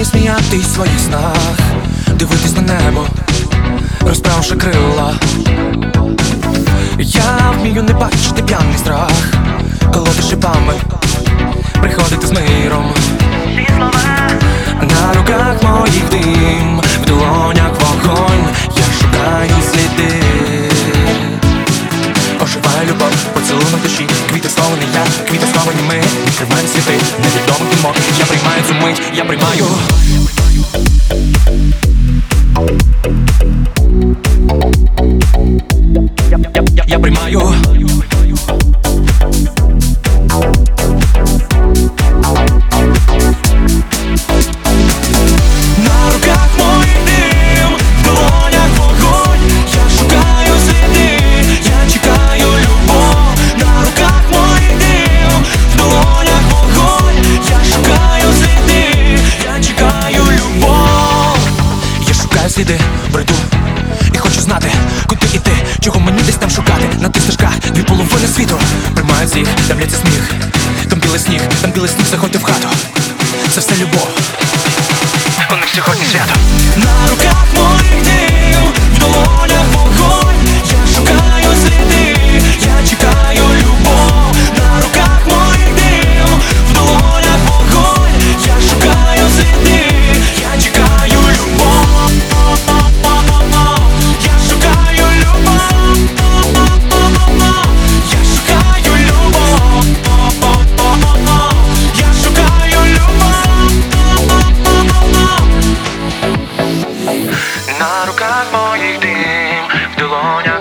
вмію сміятись в своїх снах, дивитись на небо, розправивши крила. Я вмію не бачити п'яний страх, поцілунок душі, квіти сховані я, квіти сховані ми, відкриваємо світи, невідомих думок, я приймаю цю мить, я приймаю. Я, я, я, я приймаю. Шукаю сліди, бреду і хочу знати, куди іти, чого мені десь там шукати, на тих стежках дві половини світу, Приймаю їх, там лється сніг, там білий сніг, там білий сніг, заходьте в хату, це все любов. У них сьогодні свято. На руках 나로 간 모이딘 누구냐